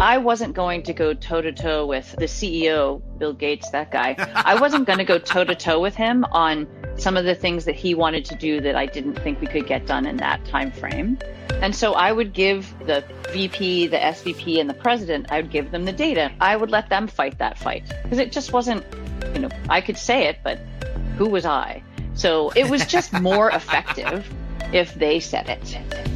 I wasn't going to go toe to toe with the CEO, Bill Gates, that guy. I wasn't going to go toe to toe with him on some of the things that he wanted to do that I didn't think we could get done in that time frame. And so I would give the VP, the SVP, and the president, I would give them the data. I would let them fight that fight because it just wasn't, you know, I could say it, but who was I? So it was just more effective if they said it.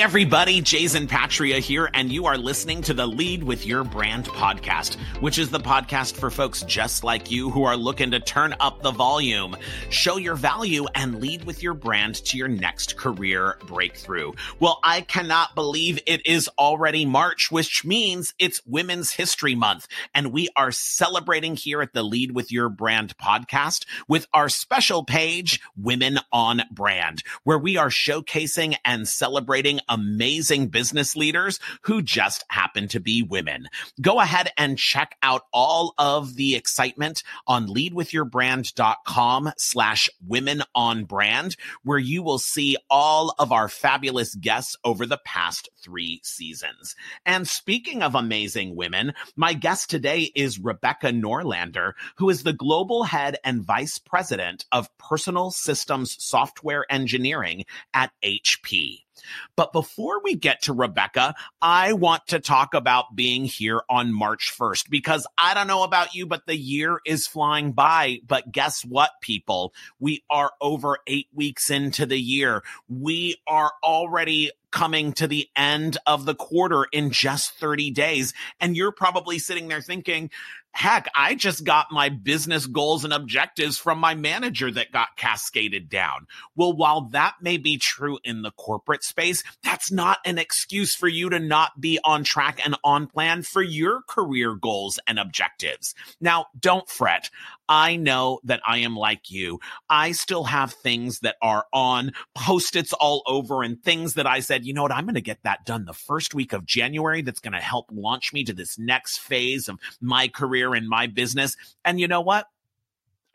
Everybody, Jason Patra here, and you are listening to the Lead with Your Brand podcast, which is the podcast for folks just like you who are looking to turn up the volume, show your value, and lead with your brand to your next career breakthrough. Well, I cannot believe it is already March, which means it's Women's History Month, and we are celebrating here at the Lead with Your Brand podcast with our special page, Women on Brand, where we are showcasing and celebrating amazing business leaders who just happen to be women. Go ahead and check out all of the excitement on leadwithyourbrand.com slash women on brand, where you will see all of our fabulous guests over the past three seasons. And speaking of amazing women, my guest today is Rebecca Norlander, who is the global head and vice president of personal systems software engineering at HP. But before we get to Rebecca, I want to talk about being here on March 1st because I don't know about you, but the year is flying by. But guess what, people? We are over eight weeks into the year. We are already coming to the end of the quarter in just 30 days. And you're probably sitting there thinking, Heck, I just got my business goals and objectives from my manager that got cascaded down. Well, while that may be true in the corporate space, that's not an excuse for you to not be on track and on plan for your career goals and objectives. Now, don't fret. I know that I am like you. I still have things that are on post-its all over and things that I said, you know what, I'm going to get that done the first week of January. That's going to help launch me to this next phase of my career and my business. And you know what?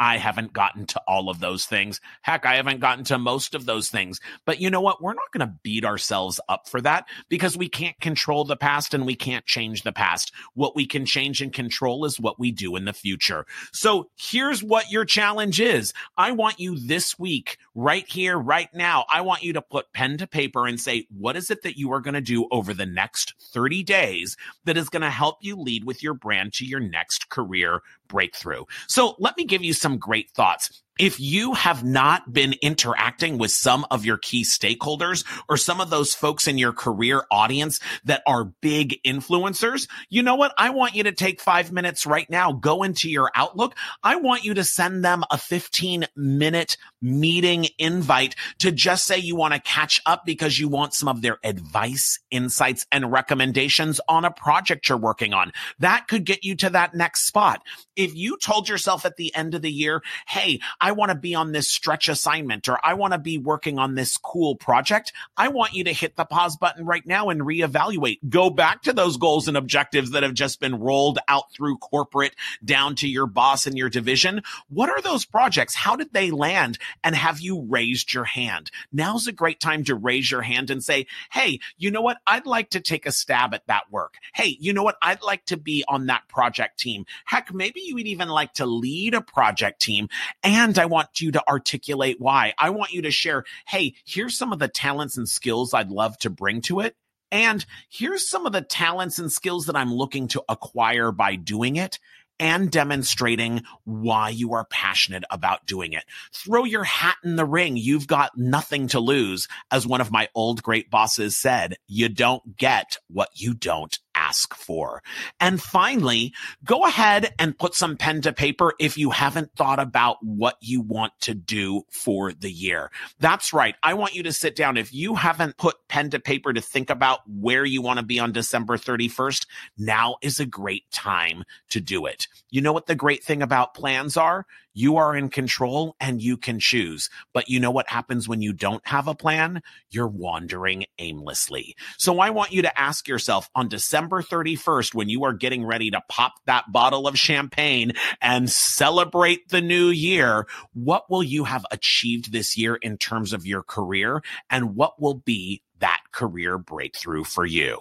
I haven't gotten to all of those things. Heck, I haven't gotten to most of those things. But you know what? We're not going to beat ourselves up for that because we can't control the past and we can't change the past. What we can change and control is what we do in the future. So here's what your challenge is. I want you this week, right here, right now, I want you to put pen to paper and say, what is it that you are going to do over the next 30 days that is going to help you lead with your brand to your next career breakthrough. So let me give you some great thoughts if you have not been interacting with some of your key stakeholders or some of those folks in your career audience that are big influencers, you know what? I want you to take five minutes right now, go into your Outlook. I want you to send them a 15 minute meeting invite to just say you want to catch up because you want some of their advice, insights, and recommendations on a project you're working on. That could get you to that next spot. If you told yourself at the end of the year, Hey, I want to be on this stretch assignment or I want to be working on this cool project. I want you to hit the pause button right now and reevaluate. Go back to those goals and objectives that have just been rolled out through corporate down to your boss and your division. What are those projects? How did they land? And have you raised your hand? Now's a great time to raise your hand and say, Hey, you know what? I'd like to take a stab at that work. Hey, you know what? I'd like to be on that project team. Heck, maybe you would even like to lead a project team and and I want you to articulate why. I want you to share, hey, here's some of the talents and skills I'd love to bring to it. And here's some of the talents and skills that I'm looking to acquire by doing it. and demonstrating why you are passionate about doing it. Throw your hat in the ring. You've got nothing to lose. As one of my old great bosses said, you don't get what you don't ask for. And finally, go ahead and put some pen to paper if you haven't thought about what you want to do for the year. That's right. I want you to sit down. If you haven't put pen to paper to think about where you want to be on December 31st, now is a great time to do it. You know what the great thing about plans are? You are in control and you can choose. But you know what happens when you don't have a plan? You're wandering aimlessly. So I want you to ask yourself on December 31st, when you are getting ready to pop that bottle of champagne and celebrate the new year, what will you have achieved this year in terms of your career? And what will be that career breakthrough for you?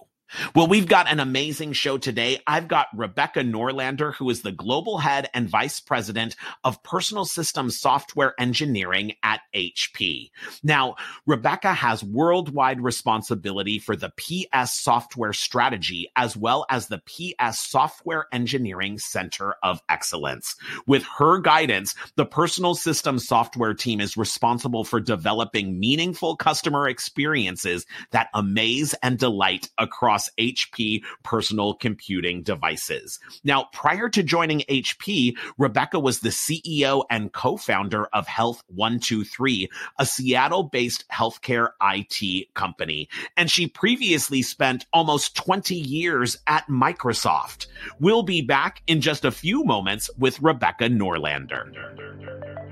Well, we've got an amazing show today. I've got Rebecca Norlander, who is the global head and vice president of personal systems software engineering at HP. Now, Rebecca has worldwide responsibility for the PS software strategy as well as the PS software engineering center of excellence. With her guidance, the personal systems software team is responsible for developing meaningful customer experiences that amaze and delight across across HP personal computing devices. Now, prior to joining HP, Rebecca was the CEO and co-founder of Health 123, a Seattle-based healthcare IT company. And she previously spent almost 20 years at Microsoft. We'll be back in just a few moments with Rebecca Norlander.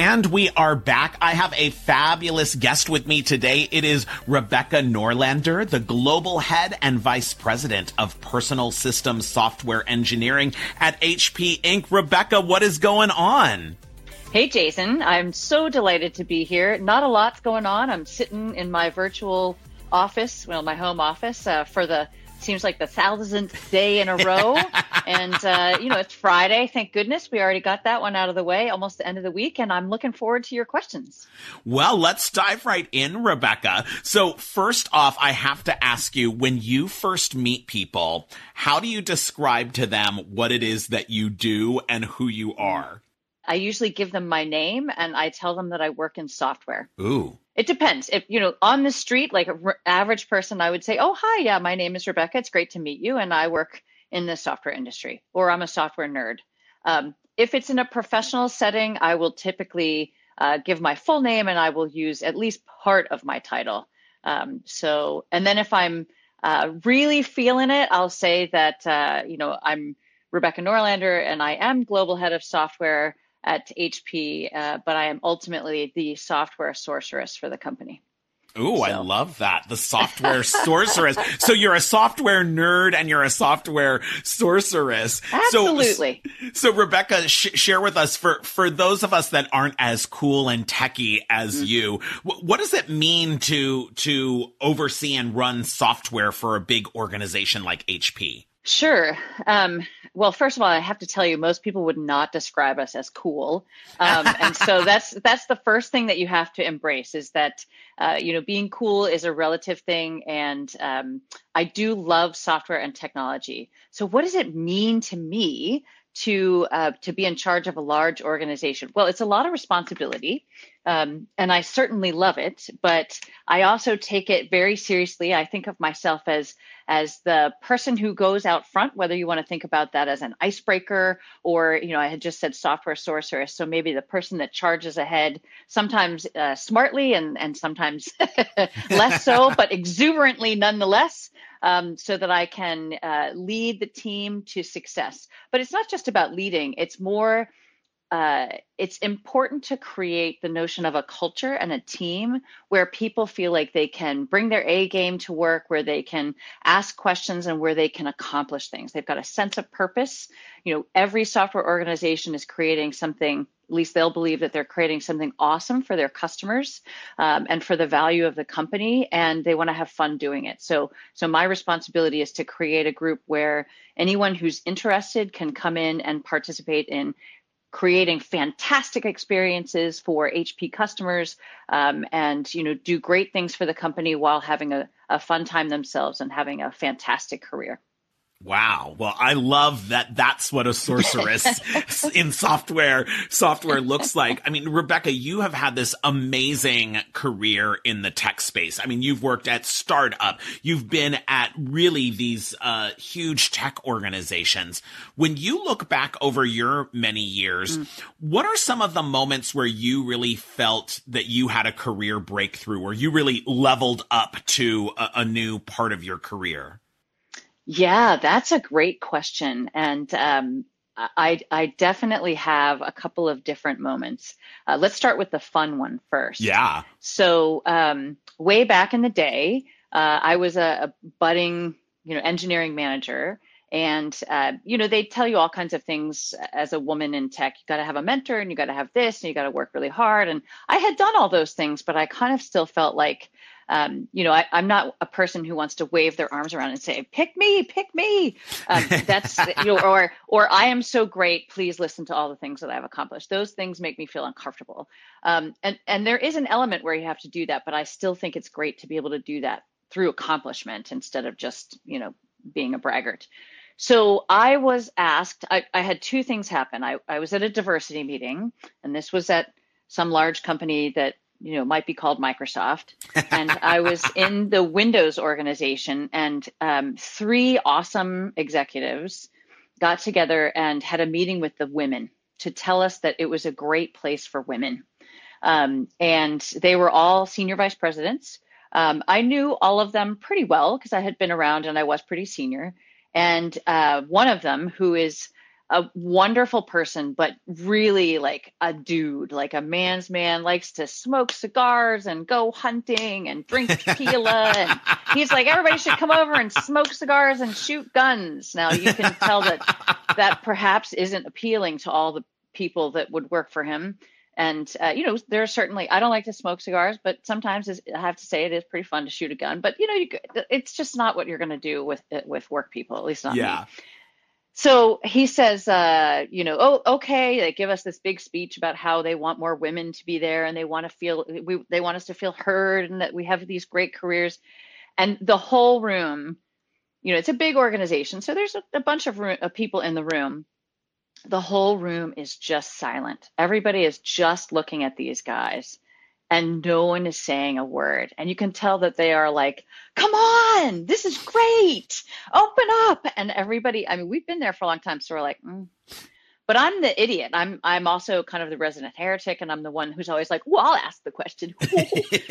And we are back. I have a fabulous guest with me today. It is Rebecca Norlander, the global head and vice president of personal systems software engineering at HP Inc. Rebecca, what is going on? Hey, Jason. I'm so delighted to be here. Not a lot's going on. I'm sitting in my virtual office, well, my home office, uh, for the seems like the thousandth day in a row. and, uh, you know, it's Friday. Thank goodness we already got that one out of the way, almost the end of the week. And I'm looking forward to your questions. Well, let's dive right in, Rebecca. So, first off, I have to ask you when you first meet people, how do you describe to them what it is that you do and who you are? I usually give them my name and I tell them that I work in software. Ooh. It depends. If you know, on the street, like an average person, I would say, "Oh, hi, yeah, my name is Rebecca. It's great to meet you, and I work in the software industry, or I'm a software nerd." Um, if it's in a professional setting, I will typically uh, give my full name, and I will use at least part of my title. Um, so, and then if I'm uh, really feeling it, I'll say that uh, you know I'm Rebecca Norlander, and I am global head of software at HP, uh, but I am ultimately the software sorceress for the company. Ooh, so. I love that. The software sorceress. so you're a software nerd and you're a software sorceress. Absolutely. So, so Rebecca, sh- share with us for, for those of us that aren't as cool and techy as mm-hmm. you, w- what does it mean to, to oversee and run software for a big organization like HP? Sure. Um, well, first of all, I have to tell you, most people would not describe us as cool, um, and so that's that's the first thing that you have to embrace is that uh, you know being cool is a relative thing, and um, I do love software and technology. So, what does it mean to me to uh, to be in charge of a large organization? Well, it's a lot of responsibility, um, and I certainly love it. But I also take it very seriously. I think of myself as as the person who goes out front. Whether you want to think about that as an icebreaker, or you know, I had just said software sorceress, so maybe the person that charges ahead, sometimes uh, smartly and and sometimes less so, but exuberantly nonetheless um, so that I can uh, lead the team to success. But it's not just about leading, it's more uh, it's important to create the notion of a culture and a team where people feel like they can bring their A game to work, where they can ask questions and where they can accomplish things. They've got a sense of purpose. You know, every software organization is creating something. At least they'll believe that they're creating something awesome for their customers um, and for the value of the company, and they want to have fun doing it. So, so my responsibility is to create a group where anyone who's interested can come in and participate in creating fantastic experiences for HP customers um, and you know do great things for the company while having a, a fun time themselves and having a fantastic career. Wow. Well, I love that that's what a sorceress in software software looks like. I mean, Rebecca, you have had this amazing career in the tech space. I mean, you've worked at startup. You've been at really these uh, huge tech organizations. When you look back over your many years, mm. what are some of the moments where you really felt that you had a career breakthrough or you really leveled up to a, a new part of your career? Yeah, that's a great question. And um, I, I definitely have a couple of different moments. Uh, let's start with the fun one first. Yeah. So, um, way back in the day, uh, I was a, a, budding, you know, engineering manager, and uh, you know they tell you all kinds of things as a woman in tech. You got to have a mentor, and you got to have this, and you got to work really hard. And I had done all those things, but I kind of still felt like um, you know, I, am not a person who wants to wave their arms around and say, "Pick me, pick me." Um, that's you know, or or I am so great. Please listen to all the things that I've accomplished. Those things make me feel uncomfortable. Um, and and there is an element where you have to do that, but I still think it's great to be able to do that through accomplishment instead of just you know being a braggart. So I was asked. I, I had two things happen. I, I was at a diversity meeting, and this was at some large company that you know might be called Microsoft, and I was in the Windows organization, and um, three awesome executives got together and had a meeting with the women to tell us that it was a great place for women, um, and they were all senior vice presidents. Um, I knew all of them pretty well because I had been around and I was pretty senior. And uh, one of them, who is a wonderful person, but really like a dude, like a man's man, likes to smoke cigars and go hunting and drink tequila. and he's like, everybody should come over and smoke cigars and shoot guns. Now you can tell that that perhaps isn't appealing to all the people that would work for him. And uh, you know, there are certainly I don't like to smoke cigars, but sometimes I have to say it is pretty fun to shoot a gun. But you know, you, it's just not what you're going to do with with work people, at least not yeah. me so he says, uh, you know, oh, okay. They give us this big speech about how they want more women to be there and they want to feel, we, they want us to feel heard and that we have these great careers. And the whole room, you know, it's a big organization. So there's a, a bunch of, room, of people in the room. The whole room is just silent. Everybody is just looking at these guys and no one is saying a word. And you can tell that they are like, come on, this is great. Open up. And everybody, I mean, we've been there for a long time. So we're like, mm. but I'm the idiot. I'm, I'm also kind of the resident heretic. And I'm the one who's always like, well, I'll ask the question.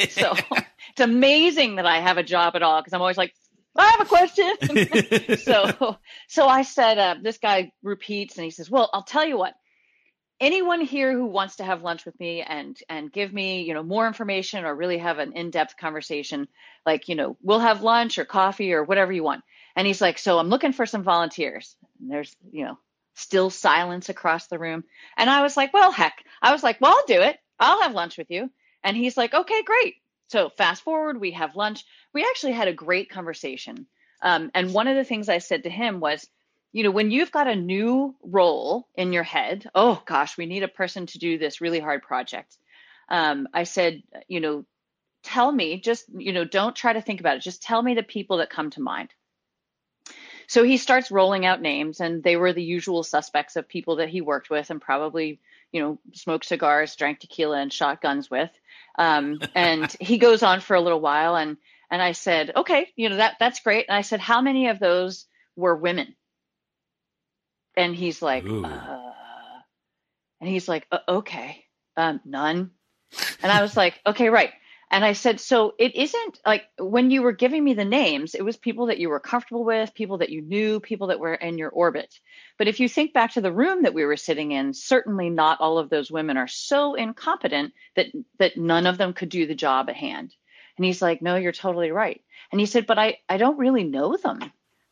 so it's amazing that I have a job at all. Cause I'm always like, I have a question. so, so I said, uh, this guy repeats and he says, well, I'll tell you what, anyone here who wants to have lunch with me and and give me you know more information or really have an in-depth conversation like you know we'll have lunch or coffee or whatever you want. And he's like so i'm looking for some volunteers. And there's you know still silence across the room. And i was like well heck. I was like well i'll do it. I'll have lunch with you. And he's like okay great. So fast forward we have lunch. We actually had a great conversation. Um, and one of the things i said to him was you know, when you've got a new role in your head, oh gosh, we need a person to do this really hard project. Um, I said, you know, tell me, just, you know, don't try to think about it. Just tell me the people that come to mind. So he starts rolling out names, and they were the usual suspects of people that he worked with and probably, you know, smoked cigars, drank tequila, and shot guns with. Um, and he goes on for a little while, and and I said, okay, you know, that that's great. And I said, how many of those were women? And he's like, uh, and he's like, uh, okay, um, none. And I was like, okay, right. And I said, so it isn't like when you were giving me the names, it was people that you were comfortable with, people that you knew, people that were in your orbit. But if you think back to the room that we were sitting in, certainly not all of those women are so incompetent that that none of them could do the job at hand. And he's like, no, you're totally right. And he said, but I, I don't really know them.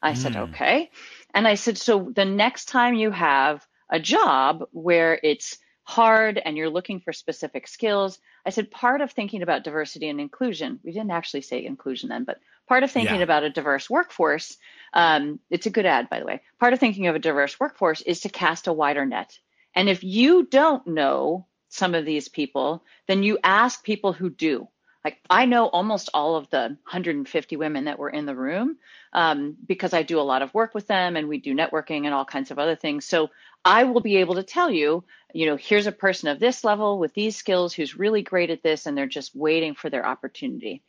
I mm. said, hmm. okay. And I said, so the next time you have a job where it's hard and you're looking for specific skills. I said part of thinking about diversity and inclusion, we didn't actually say inclusion then, but part of thinking yeah. about a diverse workforce, um, it's a good ad, by the way. Part of thinking of a diverse workforce is to cast a wider net. And if you don't know some of these people, then you ask people who do. Like I know almost all of the 150 women that were in the room um, because I do a lot of work with them and we do networking and all kinds of other things. So I will be able to tell you, you know, here's a person of this level with these skills who's really great at this and they're just waiting for their opportunity.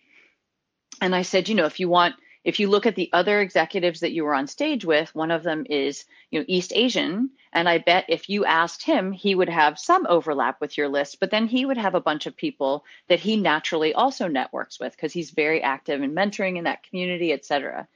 And I said, you know, if you want, if you look at the other executives that you were on stage with, one of them is, you know, East Asian. And I bet if you asked him, he would have some overlap with your list, but then he would have a bunch of people that he naturally also networks with because he's very active in mentoring in that community, et cetera.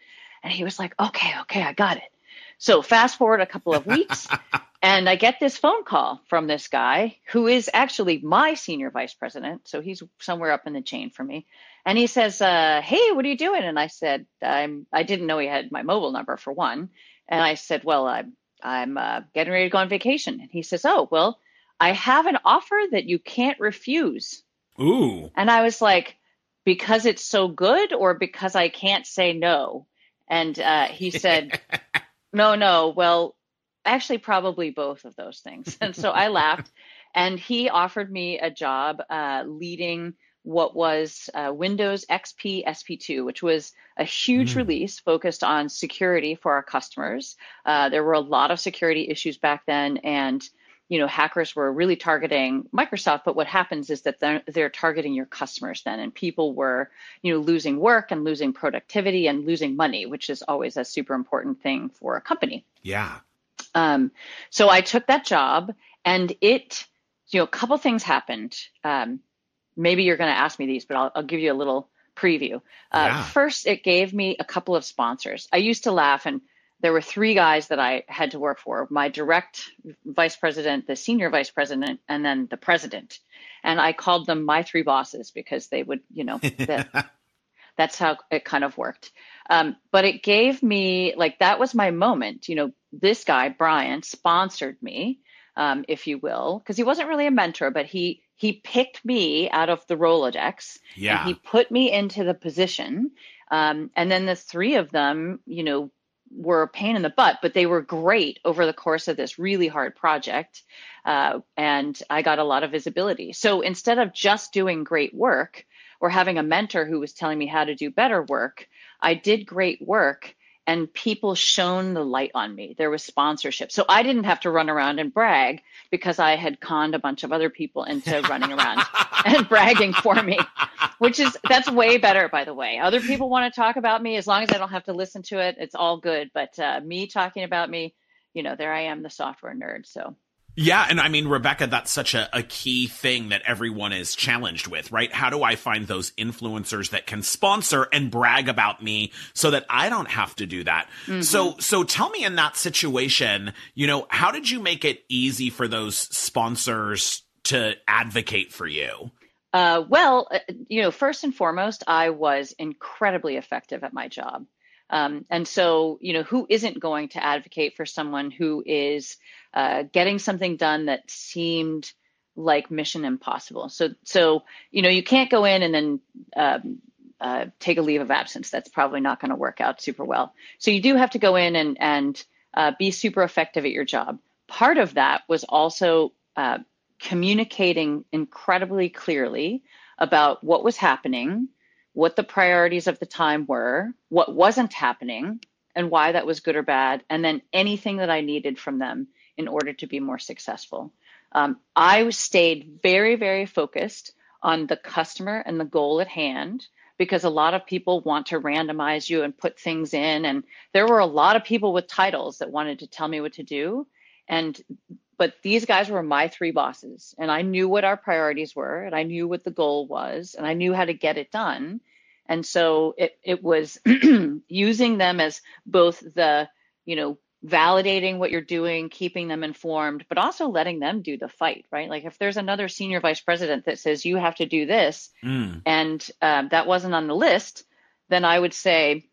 And he was like, okay, okay, I got it. So fast forward a couple of weeks, And I get this phone call from this guy who is actually my senior vice president. So he's somewhere up in the chain for me. And he says, uh, Hey, what are you doing? And I said, I'm, I didn't know he had my mobile number for one. And I said, Well, I'm, I'm uh, getting ready to go on vacation. And he says, Oh, well, I have an offer that you can't refuse. Ooh. And I was like, Because it's so good or because I can't say no? And uh, he said, No, no. Well, actually probably both of those things. And so I laughed, and he offered me a job uh, leading what was uh, Windows XP SP2, which was a huge mm. release focused on security for our customers. Uh, there were a lot of security issues back then, and you know hackers were really targeting Microsoft. But what happens is that they're, they're targeting your customers then, and people were you know losing work and losing productivity and losing money, which is always a super important thing for a company. Yeah. Um, so I took that job, and it, you know, a couple things happened. Um, maybe you're going to ask me these, but I'll, I'll, give you a little preview. Uh, yeah. First, it gave me a couple of sponsors. I used to laugh, and there were three guys that I had to work for my direct vice president, the senior vice president, and then the president. And I called them my three bosses because they would, you know, the, that's how it kind of worked. Um, but it gave me like that was my moment. You know, this guy Brian sponsored me, um, if you will, because he wasn't really a mentor, but he he picked me out of the Rolodex. Yeah. And he put me into the position. Um, and then the three of them, you know, were a pain in the butt, but they were great over the course of this really hard project. Uh, and I got a lot of visibility. So instead of just doing great work or having a mentor who was telling me how to do better work, I did great work and people shone the light on me. There was sponsorship. So I didn't have to run around and brag because I had conned a bunch of other people into running around and bragging for me, which is, that's way better, by the way. Other people want to talk about me as long as I don't have to listen to it. It's all good. But uh, me talking about me, you know, there I am, the software nerd. So yeah, and I mean, Rebecca, that's such a, a key thing that everyone is challenged with, right? How do I find those influencers that can sponsor and brag about me so that I don't have to do that? Mm-hmm. So, so tell me in that situation, you know, how did you make it easy for those sponsors to advocate for you? Uh, well, uh, you know, first and foremost, I was incredibly effective at my job. Um, and so, you know, who isn't going to advocate for someone who is uh, getting something done that seemed like mission impossible? So, so you know, you can't go in and then um, uh, take a leave of absence. That's probably not going to work out super well. So you do have to go in and and uh, be super effective at your job. Part of that was also uh, communicating incredibly clearly about what was happening what the priorities of the time were, what wasn't happening, and why that was good or bad, and then anything that I needed from them in order to be more successful. Um, I stayed very, very focused on the customer and the goal at hand because a lot of people want to randomize you and put things in. And there were a lot of people with titles that wanted to tell me what to do. And but these guys were my three bosses and I knew what our priorities were and I knew what the goal was and I knew how to get it done. And so it it was using them as both the, you know, validating what you're doing, keeping them informed, but also letting them do the fight, right? Like if there's another senior vice president that says you have to do this, mm. and um, that wasn't on the list, then I would say,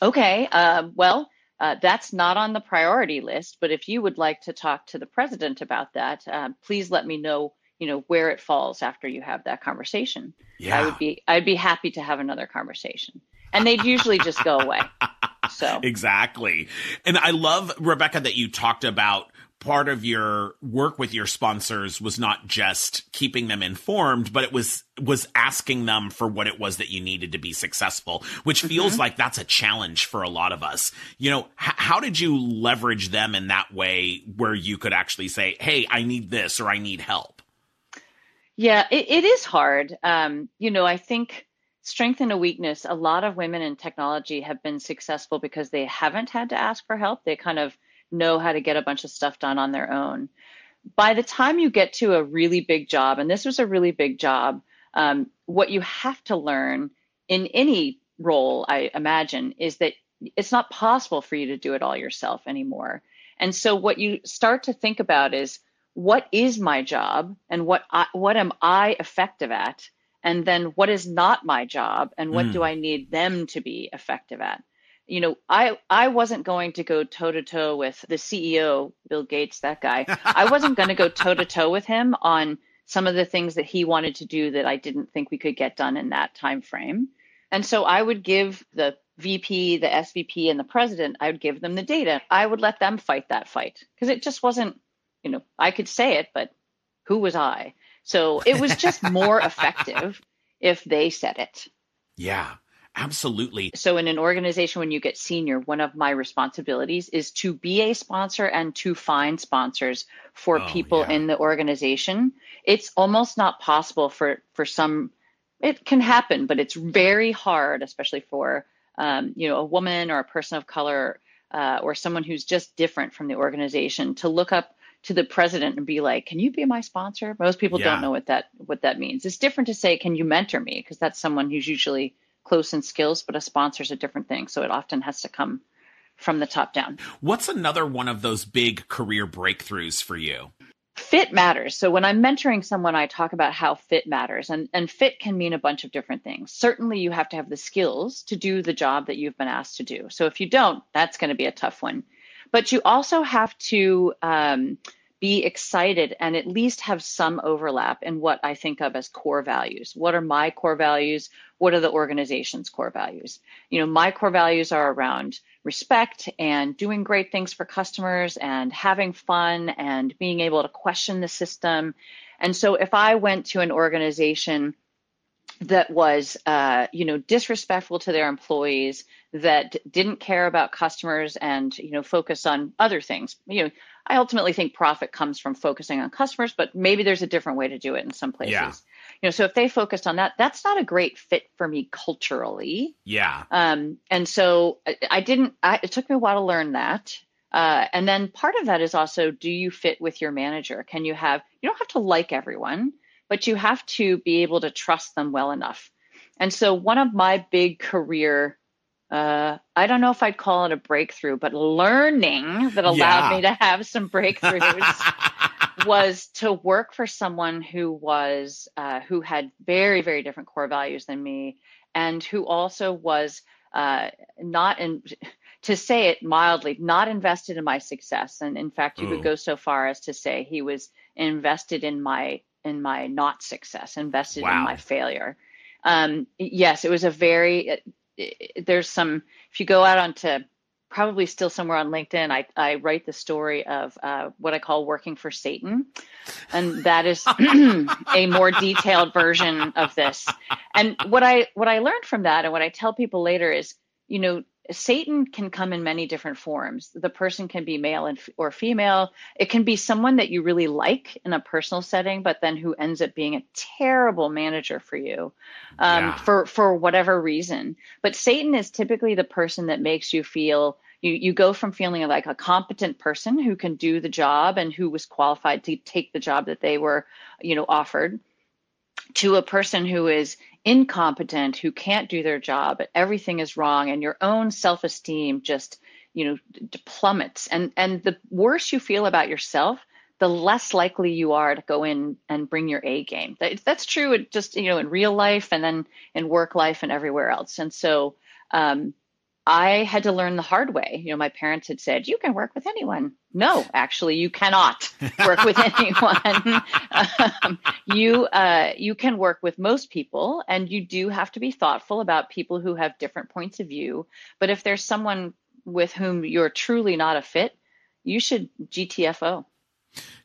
okay, uh, well, uh, that's not on the priority list. But if you would like to talk to the president about that, uh, please let me know. You know where it falls after you have that conversation. Yeah. I would be I'd be happy to have another conversation, and they'd usually just go away. So exactly. And I love Rebecca that you talked about part of your work with your sponsors was not just keeping them informed but it was was asking them for what it was that you needed to be successful which mm-hmm. feels like that's a challenge for a lot of us you know h- how did you leverage them in that way where you could actually say hey i need this or i need help yeah it, it is hard um, you know i think strength and a weakness. A lot of women in technology have been successful because they haven't had to ask for help. They kind of know how to get a bunch of stuff done on their own. By the time you get to a really big job and this was a really big job um, what you have to learn in any role i imagine is that it's not possible for you to do it all yourself anymore. And so what you start to think about is what is my job and what I, what am i effective at and then what is not my job and what mm. do i need them to be effective at? You know i i wasn't going to go toe to toe with the ceo bill gates that guy. I wasn't going to go toe to toe with him on some of the things that he wanted to do that i didn't think we could get done in that time frame. And so i would give the vp the svp and the president i would give them the data. I would let them fight that fight because it just wasn't you know i could say it but who was i so it was just more effective if they said it. Yeah. Absolutely. So, in an organization, when you get senior, one of my responsibilities is to be a sponsor and to find sponsors for oh, people yeah. in the organization. It's almost not possible for for some. It can happen, but it's very hard, especially for um, you know a woman or a person of color uh, or someone who's just different from the organization to look up to the president and be like, "Can you be my sponsor?" Most people yeah. don't know what that what that means. It's different to say, "Can you mentor me?" because that's someone who's usually close in skills, but a sponsor is a different thing. So it often has to come from the top down. What's another one of those big career breakthroughs for you? Fit matters. So when I'm mentoring someone, I talk about how fit matters. And, and fit can mean a bunch of different things. Certainly, you have to have the skills to do the job that you've been asked to do. So if you don't, that's going to be a tough one. But you also have to um, be excited and at least have some overlap in what I think of as core values. What are my core values? What are the organization's core values? You know, my core values are around respect and doing great things for customers and having fun and being able to question the system. And so if I went to an organization that was uh, you know disrespectful to their employees that didn't care about customers and you know focus on other things. You know i ultimately think profit comes from focusing on customers but maybe there's a different way to do it in some places. Yeah. you know so if they focused on that that's not a great fit for me culturally. Yeah. Um and so i, I didn't I, it took me a while to learn that. Uh, and then part of that is also do you fit with your manager? Can you have you don't have to like everyone but you have to be able to trust them well enough. And so, one of my big career, uh, I don't know if I'd call it a breakthrough, but learning that allowed yeah. me to have some breakthroughs was to work for someone who was uh, who had very very different core values than me, and who also was uh, not in to say it mildly, not invested in my success. And in fact, you Ooh. could go so far as to say he was invested in my in my not success, invested wow. in my failure. Um, yes, it was a very. It, it, there's some. If you go out onto probably still somewhere on LinkedIn, I, I write the story of uh, what I call working for Satan. And that is a more detailed version of this. And what I what I learned from that and what I tell people later is, you know, Satan can come in many different forms. The person can be male and, or female. It can be someone that you really like in a personal setting, but then who ends up being a terrible manager for you um, yeah. for for whatever reason. But Satan is typically the person that makes you feel you you go from feeling like a competent person who can do the job and who was qualified to take the job that they were you know offered to a person who is incompetent who can't do their job everything is wrong and your own self-esteem just you know plummets and and the worse you feel about yourself the less likely you are to go in and bring your A game. That, that's true just you know in real life and then in work life and everywhere else. And so um, I had to learn the hard way. You know, my parents had said, you can work with anyone. No, actually, you cannot work with anyone. um, you, uh, you can work with most people, and you do have to be thoughtful about people who have different points of view. But if there's someone with whom you're truly not a fit, you should GTFO.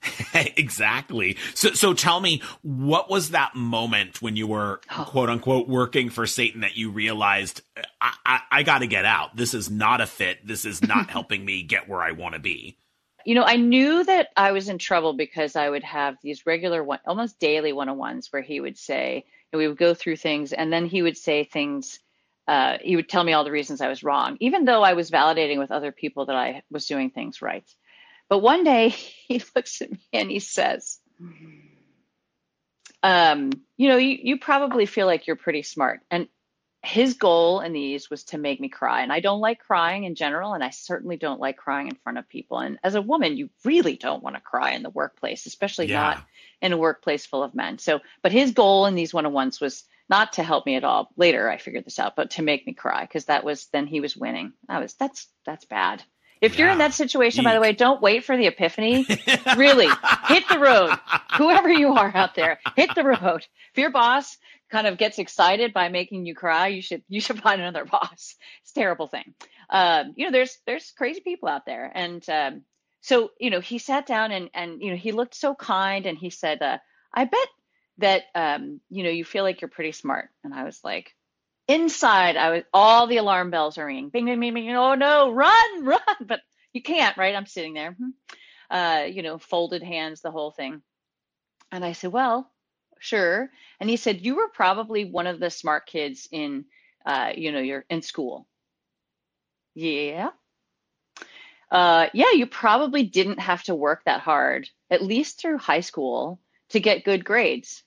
exactly. So, so tell me, what was that moment when you were oh. quote unquote working for Satan that you realized I, I, I got to get out. This is not a fit. This is not helping me get where I want to be. You know, I knew that I was in trouble because I would have these regular one, almost daily one-on-ones where he would say, and we would go through things, and then he would say things. Uh, he would tell me all the reasons I was wrong, even though I was validating with other people that I was doing things right. But one day he looks at me and he says, um, you know, you, you probably feel like you're pretty smart. And his goal in these was to make me cry. And I don't like crying in general, and I certainly don't like crying in front of people. And as a woman, you really don't want to cry in the workplace, especially yeah. not in a workplace full of men. So, but his goal in these one on ones was not to help me at all. Later, I figured this out, but to make me cry because that was then he was winning. I was that's that's bad. If yeah. you're in that situation, Eek. by the way, don't wait for the epiphany. really, hit the road. Whoever you are out there, hit the road. If your boss kind of gets excited by making you cry, you should you should find another boss. It's a terrible thing. Um, you know, there's there's crazy people out there, and um, so you know, he sat down and and you know he looked so kind, and he said, uh, "I bet that um, you know you feel like you're pretty smart," and I was like Inside, I was all the alarm bells are ringing. Bing, bing, bing, bing. Oh no, run, run! But you can't, right? I'm sitting there, hmm. uh, you know, folded hands, the whole thing. And I said, well, sure. And he said, you were probably one of the smart kids in, uh, you know, you're in school. Yeah. Uh, yeah, you probably didn't have to work that hard, at least through high school, to get good grades.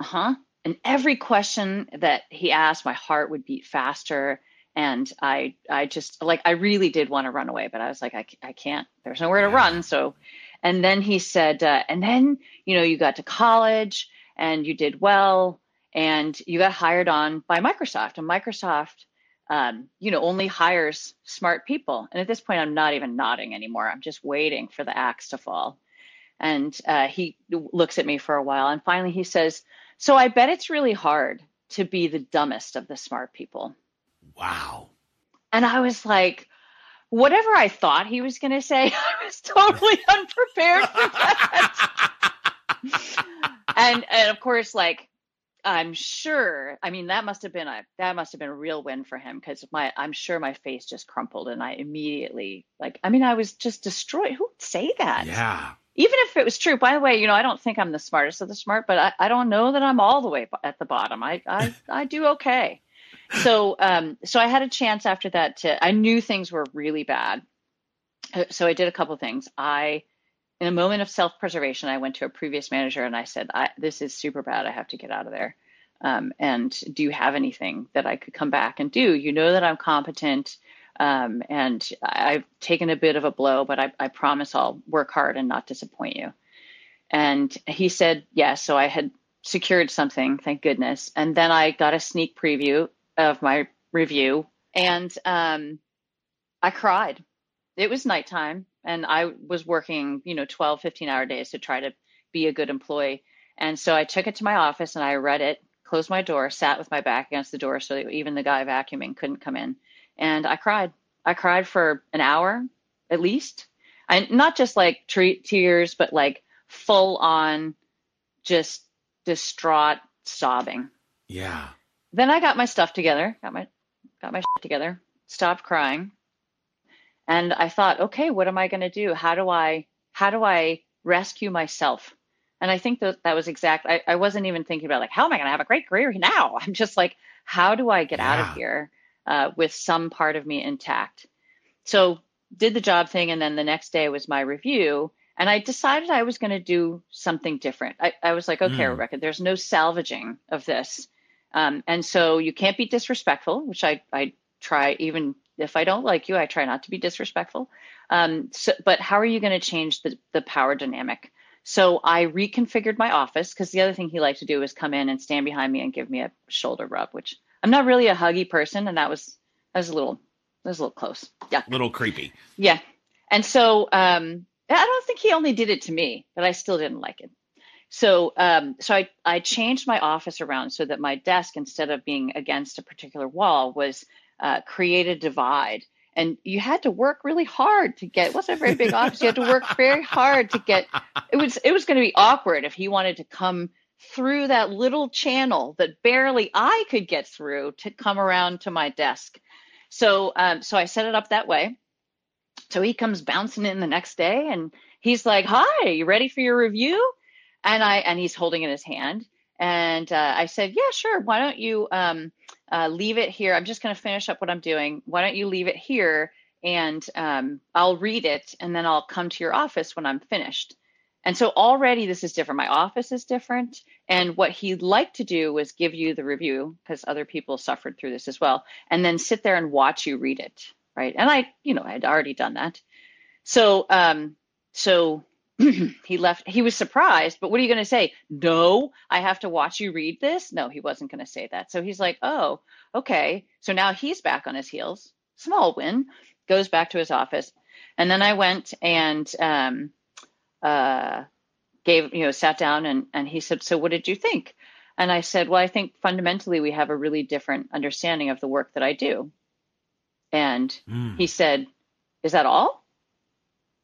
Uh huh and every question that he asked, my heart would beat faster. And I, I just like, I really did want to run away, but I was like, I, I can't, there's nowhere to run. So, and then he said, uh, and then, you know, you got to college and you did well and you got hired on by Microsoft and Microsoft, um, you know, only hires smart people. And at this point, I'm not even nodding anymore. I'm just waiting for the axe to fall. And uh, he looks at me for a while and finally he says, so I bet it's really hard to be the dumbest of the smart people. Wow. And I was like, whatever I thought he was going to say, I was totally unprepared for that. and and of course, like I'm sure. I mean, that must have been a that must have been a real win for him because my I'm sure my face just crumpled and I immediately like I mean I was just destroyed. Who would say that? Yeah even if it was true, by the way, you know, I don't think I'm the smartest of the smart, but I, I don't know that I'm all the way at the bottom. I, I, I do okay. So, um, so I had a chance after that to, I knew things were really bad. Uh, so I did a couple things. I, in a moment of self preservation, I went to a previous manager and I said, I, this is super bad. I have to get out of there. Um, and do you have anything that I could come back and do? You know that I'm competent. Um, and I've taken a bit of a blow, but I, I promise I'll work hard and not disappoint you. And he said, yes. So I had secured something, thank goodness. And then I got a sneak preview of my review and um, I cried. It was nighttime and I was working, you know, 12, 15 hour days to try to be a good employee. And so I took it to my office and I read it, closed my door, sat with my back against the door so that even the guy vacuuming couldn't come in and I cried. I cried for an hour at least. And not just like tre- tears, but like full on, just distraught sobbing. Yeah. Then I got my stuff together, got my got my shit together, stopped crying, and I thought, okay, what am I going to do? How do I how do I rescue myself? And I think that that was exact. I, I wasn't even thinking about like how am I going to have a great career now? I'm just like, how do I get yeah. out of here? Uh, with some part of me intact. so did the job thing, and then the next day was my review. And I decided I was going to do something different. I, I was like, okay, mm. Rebecca, there's no salvaging of this. Um, and so you can't be disrespectful, which I, I try, even if I don't like you, I try not to be disrespectful. Um, so, but how are you going to change the, the power dynamic? So I reconfigured my office because the other thing he liked to do was come in and stand behind me and give me a shoulder rub, which I'm not really a huggy person, and that was that was a little that was a little close. Yeah, a little creepy. Yeah, and so um, I don't think he only did it to me, but I still didn't like it. So um, so I I changed my office around so that my desk instead of being against a particular wall was uh, create a divide and you had to work really hard to get it wasn't a very big office you had to work very hard to get it was it was going to be awkward if he wanted to come through that little channel that barely i could get through to come around to my desk so um, so i set it up that way so he comes bouncing in the next day and he's like hi you ready for your review and i and he's holding in his hand and uh, I said, yeah, sure. Why don't you um, uh, leave it here? I'm just going to finish up what I'm doing. Why don't you leave it here and um, I'll read it and then I'll come to your office when I'm finished. And so already this is different. My office is different. And what he'd like to do was give you the review because other people suffered through this as well, and then sit there and watch you read it. Right. And I, you know, I had already done that. So, um, so he left he was surprised but what are you going to say no i have to watch you read this no he wasn't going to say that so he's like oh okay so now he's back on his heels small win goes back to his office and then i went and um, uh, gave you know sat down and and he said so what did you think and i said well i think fundamentally we have a really different understanding of the work that i do and mm. he said is that all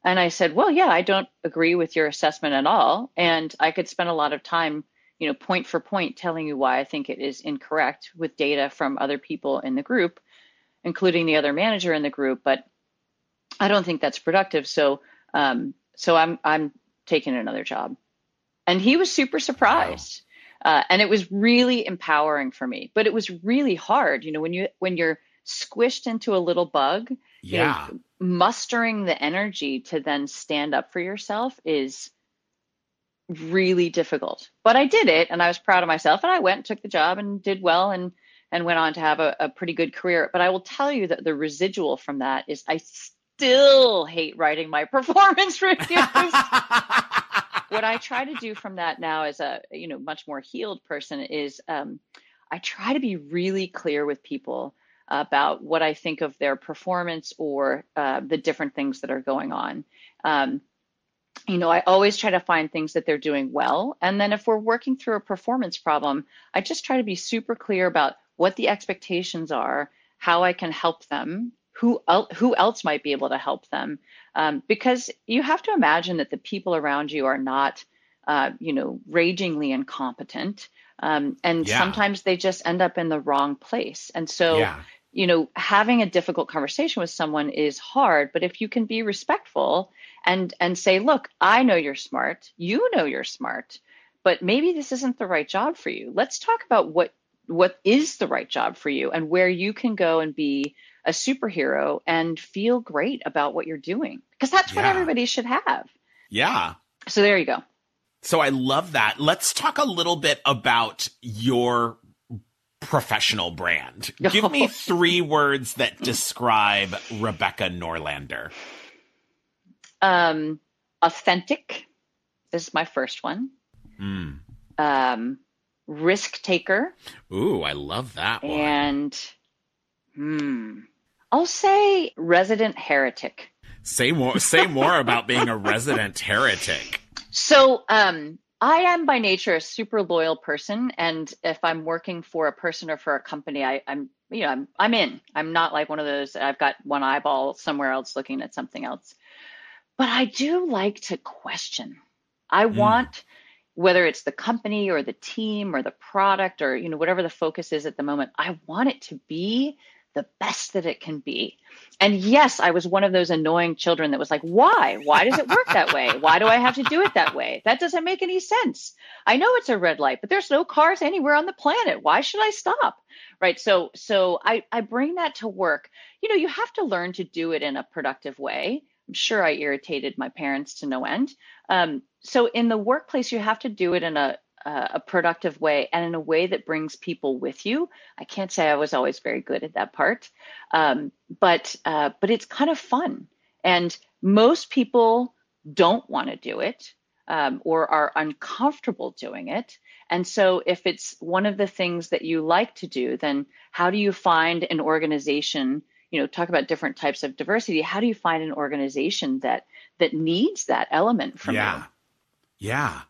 and I said, well, yeah, I don't agree with your assessment at all. And I could spend a lot of time, you know, point for point telling you why I think it is incorrect with data from other people in the group, including the other manager in the group. But I don't think that's productive. So, um, so I'm, I'm taking another job. And he was super surprised. Wow. Uh, and it was really empowering for me, but it was really hard. You know, when you, when you're squished into a little bug, yeah. You know, mustering the energy to then stand up for yourself is really difficult. But I did it and I was proud of myself and I went and took the job and did well and and went on to have a, a pretty good career. But I will tell you that the residual from that is I still hate writing my performance reviews. what I try to do from that now as a you know much more healed person is um, I try to be really clear with people about what I think of their performance or uh, the different things that are going on. Um, you know, I always try to find things that they're doing well. And then if we're working through a performance problem, I just try to be super clear about what the expectations are, how I can help them, who, el- who else might be able to help them. Um, because you have to imagine that the people around you are not, uh, you know, ragingly incompetent. Um, and yeah. sometimes they just end up in the wrong place. And so, yeah you know, having a difficult conversation with someone is hard, but if you can be respectful and and say, "Look, I know you're smart. You know you're smart, but maybe this isn't the right job for you. Let's talk about what what is the right job for you and where you can go and be a superhero and feel great about what you're doing because that's what everybody should have." Yeah. So there you go. So I love that. Let's talk a little bit about your professional brand. Give me three words that describe Rebecca Norlander. Um, authentic is my first one. Mm. Um, risk taker. Ooh, I love that one. And hmm, I'll say resident heretic. Say more. Say more about being a resident heretic. So, um, I am by nature a super loyal person, and if I'm working for a person or for a company, I, am you know I'm I'm in. I'm not like one of those. I've got one eyeball somewhere else looking at something else. But I do like to question. I mm. want whether it's the company or the team or the product or you know whatever the focus is at the moment. I want it to be the best that it can be. And yes, I was one of those annoying children that was like, why? Why does it work that way? Why do I have to do it that way? That doesn't make any sense. I know it's a red light, but there's no cars anywhere on the planet. Why should I stop? Right. So so I, I bring that to work. You know, you have to learn to do it in a productive way. I'm sure I irritated my parents to no end. Um, so in the workplace, you have to do it in a a productive way and in a way that brings people with you. I can't say I was always very good at that part, um, but uh, but it's kind of fun. And most people don't want to do it um, or are uncomfortable doing it. And so, if it's one of the things that you like to do, then how do you find an organization? You know, talk about different types of diversity. How do you find an organization that that needs that element from yeah. you? Yeah. Yeah.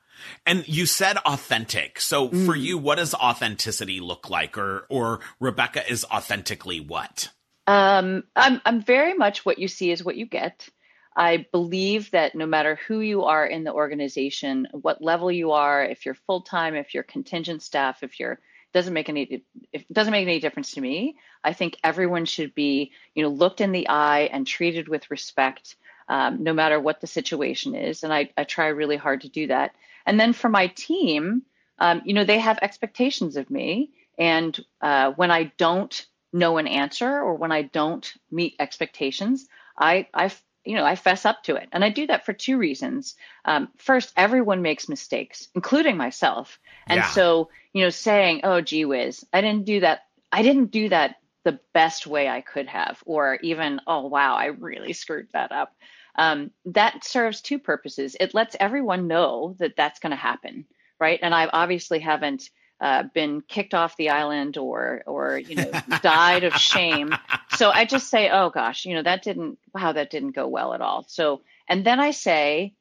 And you said authentic. So mm. for you, what does authenticity look like? Or or Rebecca is authentically what? Um, I'm I'm very much what you see is what you get. I believe that no matter who you are in the organization, what level you are, if you're full time, if you're contingent staff, if you're doesn't make any it doesn't make any difference to me. I think everyone should be you know looked in the eye and treated with respect, um, no matter what the situation is. And I, I try really hard to do that. And then for my team, um, you know, they have expectations of me. And uh, when I don't know an answer or when I don't meet expectations, I, I, you know, I fess up to it. And I do that for two reasons. Um, first, everyone makes mistakes, including myself. And yeah. so, you know, saying, oh, gee whiz, I didn't do that. I didn't do that the best way I could have, or even, oh, wow, I really screwed that up um, that serves two purposes. It lets everyone know that that's going to happen, right? And I obviously haven't uh, been kicked off the island or or you know died of shame. So I just say, oh gosh, you know that didn't wow that didn't go well at all. So and then I say,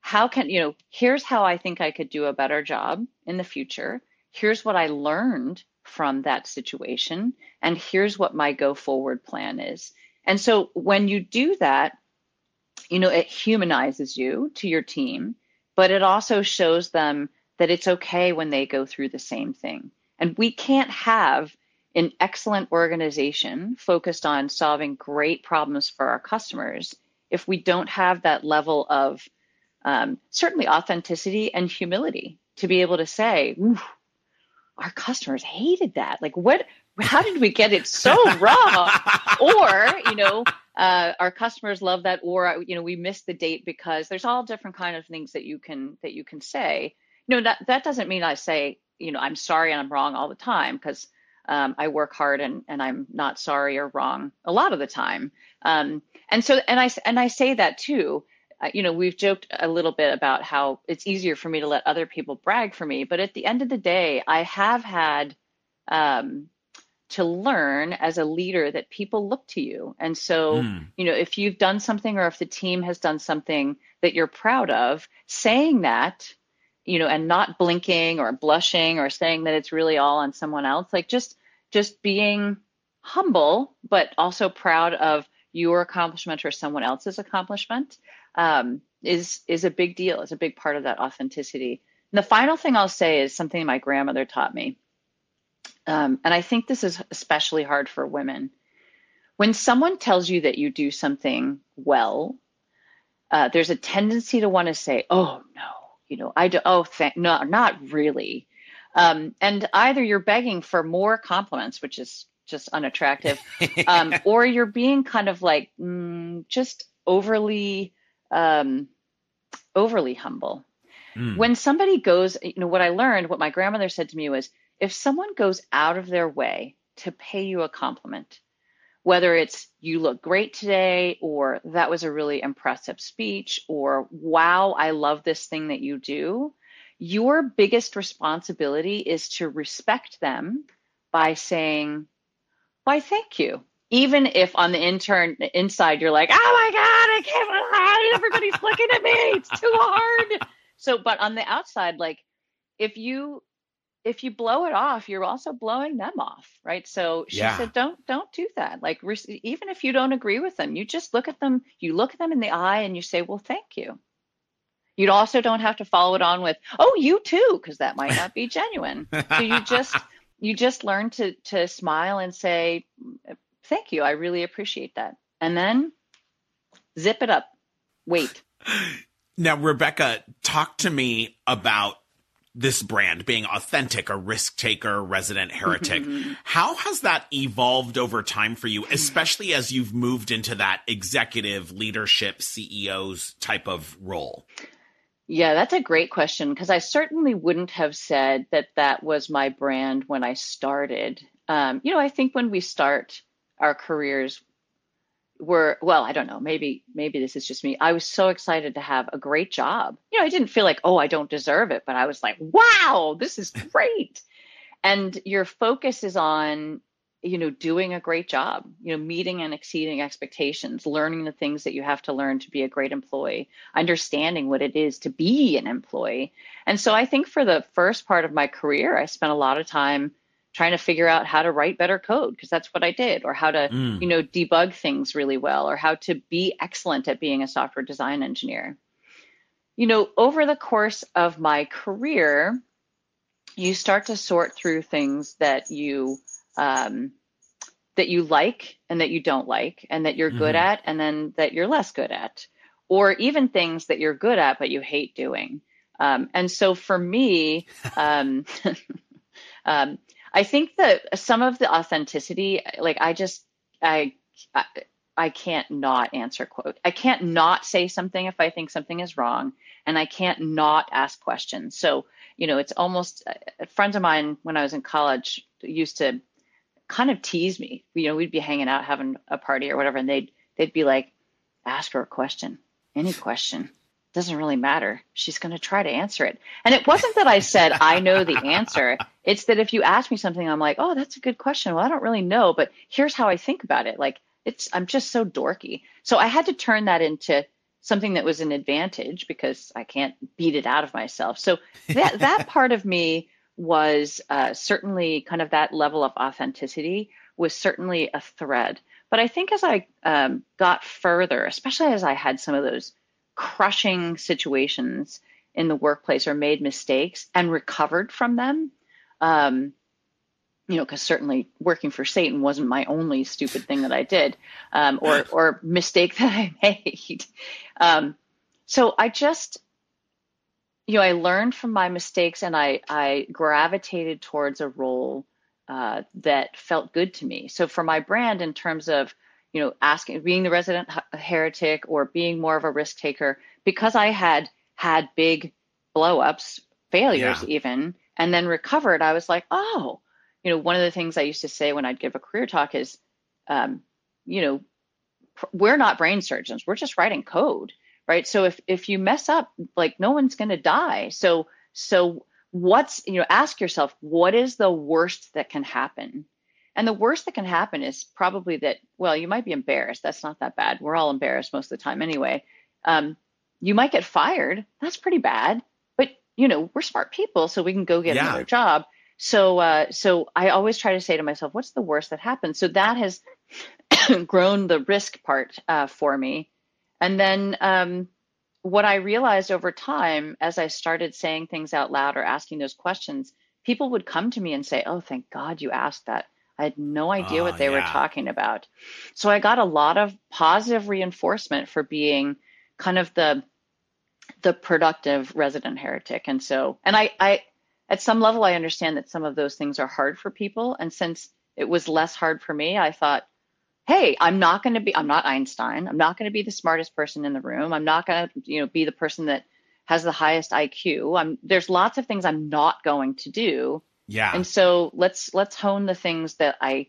how can you know here's how I think I could do a better job in the future. Here's what I learned from that situation, and here's what my go forward plan is. And so when you do that, you know, it humanizes you to your team, but it also shows them that it's okay when they go through the same thing. And we can't have an excellent organization focused on solving great problems for our customers if we don't have that level of um, certainly authenticity and humility to be able to say, our customers hated that. Like, what? How did we get it so wrong? or, you know, uh, our customers love that or you know we missed the date because there's all different kind of things that you can that you can say no that that doesn't mean i say you know i'm sorry and i'm wrong all the time because um, i work hard and and i'm not sorry or wrong a lot of the time um, and so and i and i say that too uh, you know we've joked a little bit about how it's easier for me to let other people brag for me but at the end of the day i have had um, to learn as a leader that people look to you. And so, mm. you know, if you've done something or if the team has done something that you're proud of, saying that, you know, and not blinking or blushing or saying that it's really all on someone else, like just just being humble but also proud of your accomplishment or someone else's accomplishment um, is is a big deal. It's a big part of that authenticity. And the final thing I'll say is something my grandmother taught me um, and I think this is especially hard for women. When someone tells you that you do something well, uh, there's a tendency to want to say, "Oh no, you know, I do." Oh, thank no, not really. Um, and either you're begging for more compliments, which is just unattractive, um, or you're being kind of like mm, just overly, um, overly humble. Mm. When somebody goes, you know, what I learned, what my grandmother said to me was, if someone goes out of their way to pay you a compliment, whether it's you look great today, or that was a really impressive speech, or wow, I love this thing that you do, your biggest responsibility is to respect them by saying, why, thank you. Even if on the intern inside you're like, oh my God, I can't believe everybody's looking at me. It's too hard. So, but on the outside, like if you if you blow it off, you're also blowing them off, right? So she yeah. said, don't don't do that. Like even if you don't agree with them, you just look at them. You look at them in the eye and you say, well, thank you. You also don't have to follow it on with, oh, you too, because that might not be genuine. so you just you just learn to to smile and say, "Thank you, I really appreciate that," and then zip it up. Wait. Now, Rebecca, talk to me about this brand being authentic, a risk taker, resident heretic. How has that evolved over time for you, especially as you've moved into that executive leadership CEO's type of role? Yeah, that's a great question because I certainly wouldn't have said that that was my brand when I started. Um, you know, I think when we start our careers, were well i don't know maybe maybe this is just me. I was so excited to have a great job. You know i didn't feel like oh i don't deserve it but i was like wow this is great. And your focus is on you know doing a great job you know meeting and exceeding expectations learning the things that you have to learn to be a great employee understanding what it is to be an employee. And so i think for the first part of my career i spent a lot of time trying to figure out how to write better code because that's what I did or how to mm. you know debug things really well or how to be excellent at being a software design engineer. You know, over the course of my career, you start to sort through things that you um, that you like and that you don't like and that you're mm-hmm. good at and then that you're less good at or even things that you're good at but you hate doing um, and so for me um, um, I think that some of the authenticity, like I just, I, I, I can't not answer quote. I can't not say something if I think something is wrong, and I can't not ask questions. So, you know, it's almost friends of mine when I was in college used to kind of tease me. You know, we'd be hanging out having a party or whatever, and they'd they'd be like, "Ask her a question, any question." Doesn't really matter. She's going to try to answer it. And it wasn't that I said, I know the answer. It's that if you ask me something, I'm like, oh, that's a good question. Well, I don't really know, but here's how I think about it. Like, it's, I'm just so dorky. So I had to turn that into something that was an advantage because I can't beat it out of myself. So that, that part of me was uh, certainly kind of that level of authenticity was certainly a thread. But I think as I um, got further, especially as I had some of those crushing situations in the workplace or made mistakes and recovered from them. Um, you know, because certainly working for Satan wasn't my only stupid thing that I did um, or or mistake that I made. Um, so I just, you know, I learned from my mistakes and I I gravitated towards a role uh, that felt good to me. So for my brand, in terms of you know, asking, being the resident heretic or being more of a risk taker, because I had had big blowups, failures yeah. even, and then recovered, I was like, oh, you know, one of the things I used to say when I'd give a career talk is, um, you know, we're not brain surgeons. We're just writing code, right? So if if you mess up, like no one's going to die. So so what's you know, ask yourself, what is the worst that can happen? And the worst that can happen is probably that, well, you might be embarrassed. That's not that bad. We're all embarrassed most of the time anyway. Um, you might get fired. That's pretty bad. But, you know, we're smart people, so we can go get yeah. another job. So, uh, so I always try to say to myself, what's the worst that happens? So that has grown the risk part uh, for me. And then um, what I realized over time, as I started saying things out loud or asking those questions, people would come to me and say, "Oh, thank God you asked that." I had no idea what ah, they yeah. were talking about. So I got a lot of positive reinforcement for being kind of the the productive resident heretic. And so and I I at some level I understand that some of those things are hard for people and since it was less hard for me, I thought, "Hey, I'm not going to be I'm not Einstein. I'm not going to be the smartest person in the room. I'm not going to, you know, be the person that has the highest IQ. I'm there's lots of things I'm not going to do." Yeah. And so let's let's hone the things that I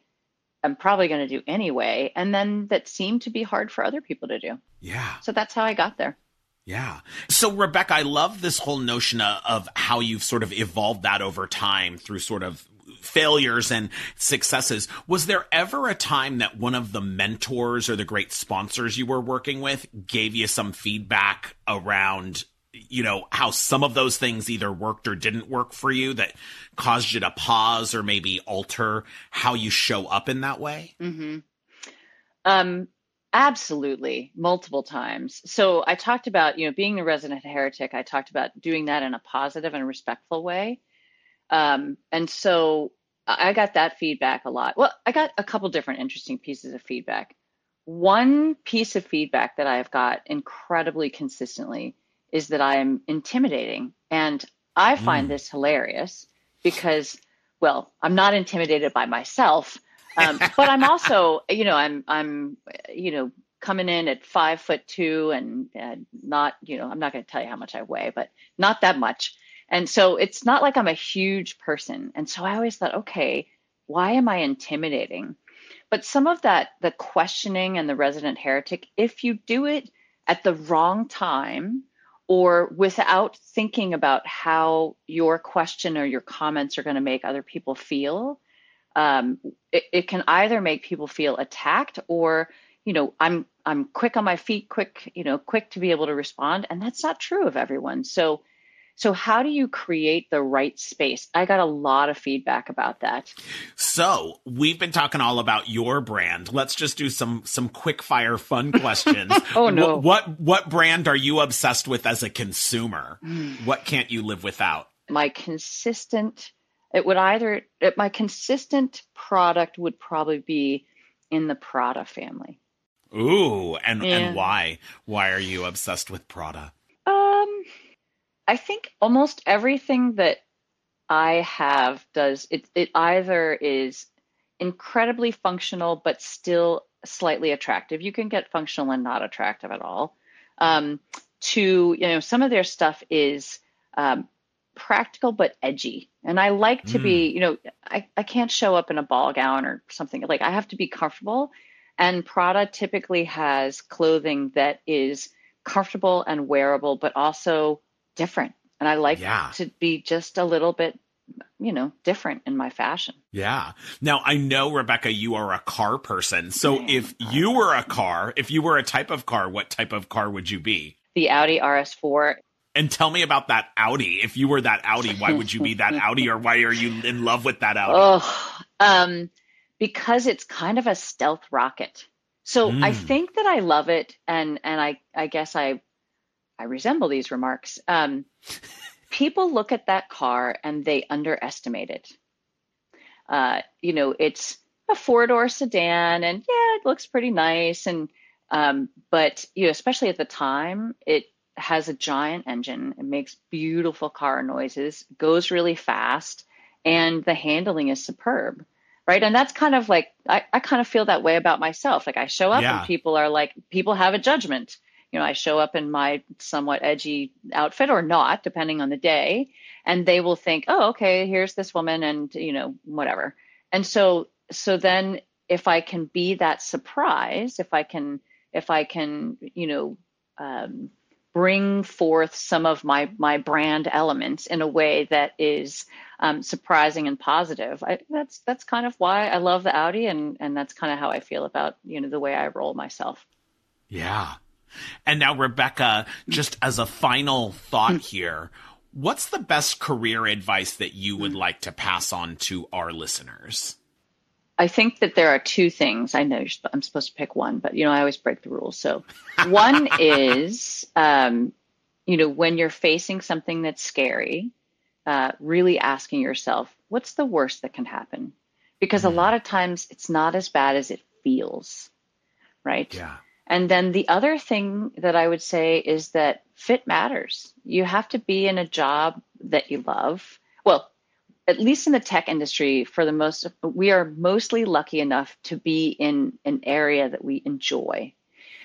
am probably going to do anyway, and then that seem to be hard for other people to do. Yeah. So that's how I got there. Yeah. So Rebecca, I love this whole notion of, of how you've sort of evolved that over time through sort of failures and successes. Was there ever a time that one of the mentors or the great sponsors you were working with gave you some feedback around you know, how some of those things either worked or didn't work for you that caused you to pause or maybe alter how you show up in that way? Mm-hmm. Um, absolutely, multiple times. So I talked about, you know, being the resident heretic, I talked about doing that in a positive and respectful way. Um, and so I got that feedback a lot. Well, I got a couple different interesting pieces of feedback. One piece of feedback that I've got incredibly consistently is that I am intimidating. And I find mm. this hilarious because, well, I'm not intimidated by myself, um, but I'm also, you know, I'm, I'm, you know, coming in at five foot two and, and not, you know, I'm not going to tell you how much I weigh, but not that much. And so it's not like I'm a huge person. And so I always thought, okay, why am I intimidating? But some of that, the questioning and the resident heretic, if you do it at the wrong time or without thinking about how your question or your comments are going to make other people feel, um, it, it can either make people feel attacked or you know i'm i'm quick on my feet quick you know quick to be able to respond and that's not true of everyone. So so how do you create the right space? I got a lot of feedback about that. So we've been talking all about your brand. Let's just do some some quick fire fun questions. oh no. What, what, what brand are you obsessed with as a consumer? Mm. What can't you live without? My consistent it would either it, my consistent product would probably be in the Prada family. Ooh, and yeah. and why? Why are you obsessed with Prada? I think almost everything that I have does it it either is incredibly functional but still slightly attractive. You can get functional and not attractive at all. Um, to you know, some of their stuff is um, practical but edgy, and I like to mm. be you know I I can't show up in a ball gown or something like I have to be comfortable. And Prada typically has clothing that is comfortable and wearable, but also different. And I like yeah. to be just a little bit, you know, different in my fashion. Yeah. Now, I know, Rebecca, you are a car person. So if you were a car, if you were a type of car, what type of car would you be? The Audi RS4. And tell me about that Audi. If you were that Audi, why would you be that Audi or why are you in love with that Audi? Oh, um, because it's kind of a stealth rocket. So mm. I think that I love it, and and I I guess I I resemble these remarks. Um, people look at that car and they underestimate it. Uh, you know, it's a four door sedan, and yeah, it looks pretty nice. And um, but you know, especially at the time, it has a giant engine. It makes beautiful car noises, goes really fast, and the handling is superb. Right. And that's kind of like, I, I kind of feel that way about myself. Like I show up yeah. and people are like, people have a judgment you know, I show up in my somewhat edgy outfit or not, depending on the day, and they will think, oh, okay, here's this woman, and you know, whatever. And so, so then, if I can be that surprise, if I can, if I can, you know, um, bring forth some of my my brand elements in a way that is um, surprising and positive. I, that's that's kind of why I love the Audi, and and that's kind of how I feel about you know the way I roll myself. Yeah, and now, Rebecca, just as a final thought here, what's the best career advice that you would like to pass on to our listeners? I think that there are two things. I know I'm supposed to pick one, but you know I always break the rules. So, one is, um, you know, when you're facing something that's scary, uh, really asking yourself, what's the worst that can happen? Because a mm. lot of times it's not as bad as it feels, right? Yeah. And then the other thing that I would say is that fit matters. You have to be in a job that you love. Well, at least in the tech industry, for the most, we are mostly lucky enough to be in an area that we enjoy.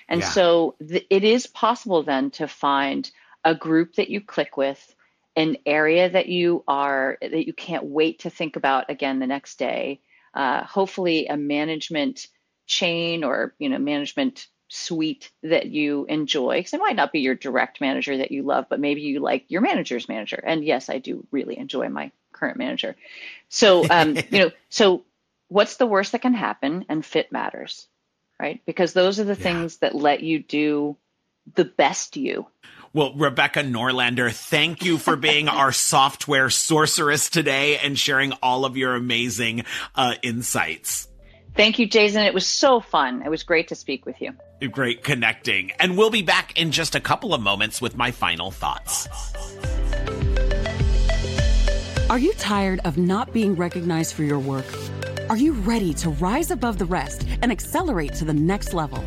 And yeah. so th- it is possible then to find a group that you click with, an area that you are, that you can't wait to think about again the next day. Uh, hopefully, a management chain or you know management suite that you enjoy because it might not be your direct manager that you love but maybe you like your manager's manager. And yes i do really enjoy my current manager. So um, you know so what's the worst that can happen? And fit matters right? Because those are the yeah. things that let you do the best you. Well, Rebecca Norlander, thank you for being our software sorceress today and sharing all of your amazing uh, insights. Thank you, Jason. It was so fun. It was great to speak with you. Great connecting. And we'll be back in just a couple of moments with my final thoughts. Are you tired of not being recognized for your work? Are you ready to rise above the rest and accelerate to the next level?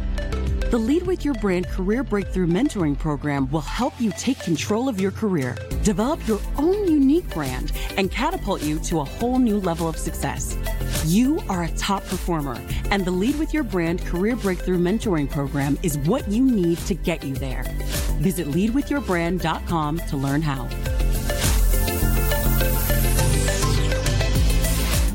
The Lead with Your Brand Career Breakthrough Mentoring Program will help you take control of your career, develop your own unique brand, and catapult you to a whole new level of success. You are a top performer, and the Lead with Your Brand Career Breakthrough Mentoring Program is what you need to get you there. Visit leadwithyourbrand.com to learn how.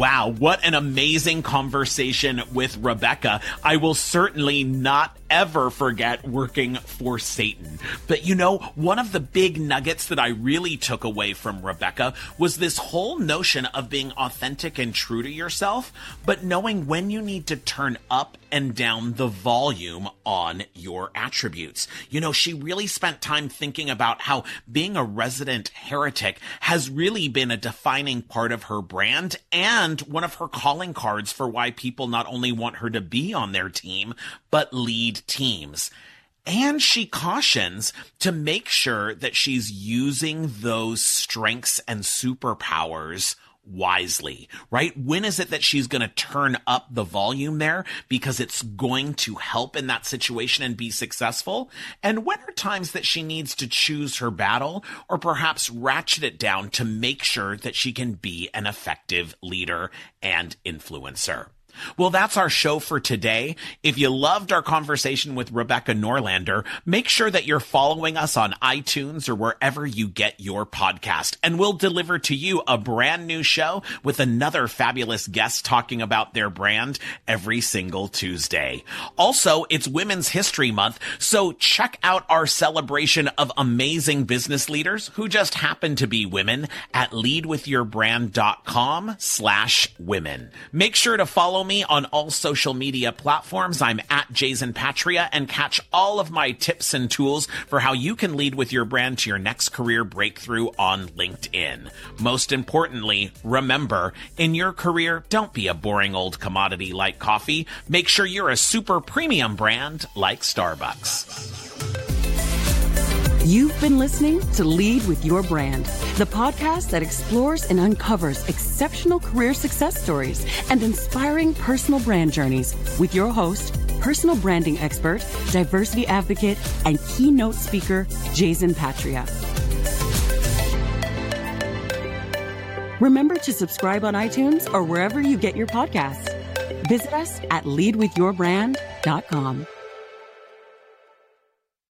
Wow, what an amazing conversation with Rebecca. I will certainly not ever forget working for Satan. But you know, one of the big nuggets that I really took away from Rebecca was this whole notion of being authentic and true to yourself, but knowing when you need to turn up and down the volume on your attributes. You know, she really spent time thinking about how being a resident heretic has really been a defining part of her brand and one of her calling cards for why people not only want her to be on their team, but lead teams. And she cautions to make sure that she's using those strengths and superpowers wisely, right? When is it that she's going to turn up the volume there because it's going to help in that situation and be successful? And when are times that she needs to choose her battle or perhaps ratchet it down to make sure that she can be an effective leader and influencer? Well, that's our show for today. If you loved our conversation with Rebecca Norlander, make sure that you're following us on iTunes or wherever you get your podcast, and we'll deliver to you a brand new show with another fabulous guest talking about their brand every single Tuesday. Also, it's Women's History Month, so check out our celebration of amazing business leaders who just happen to be women at leadwithyourbrand.com slash women. Make sure to follow follow me on all social media platforms. I'm at Jason Patra and catch all of my tips and tools for how you can lead with your brand to your next career breakthrough on LinkedIn. Most importantly, remember, in your career, don't be a boring old commodity like coffee. Make sure you're a super premium brand like Starbucks. You've been listening to Lead with Your Brand, the podcast that explores and uncovers exceptional career success stories and inspiring personal brand journeys with your host, personal branding expert, diversity advocate, and keynote speaker, Jason Patra. Remember to subscribe on iTunes or wherever you get your podcasts. Visit us at leadwithyourbrand.com.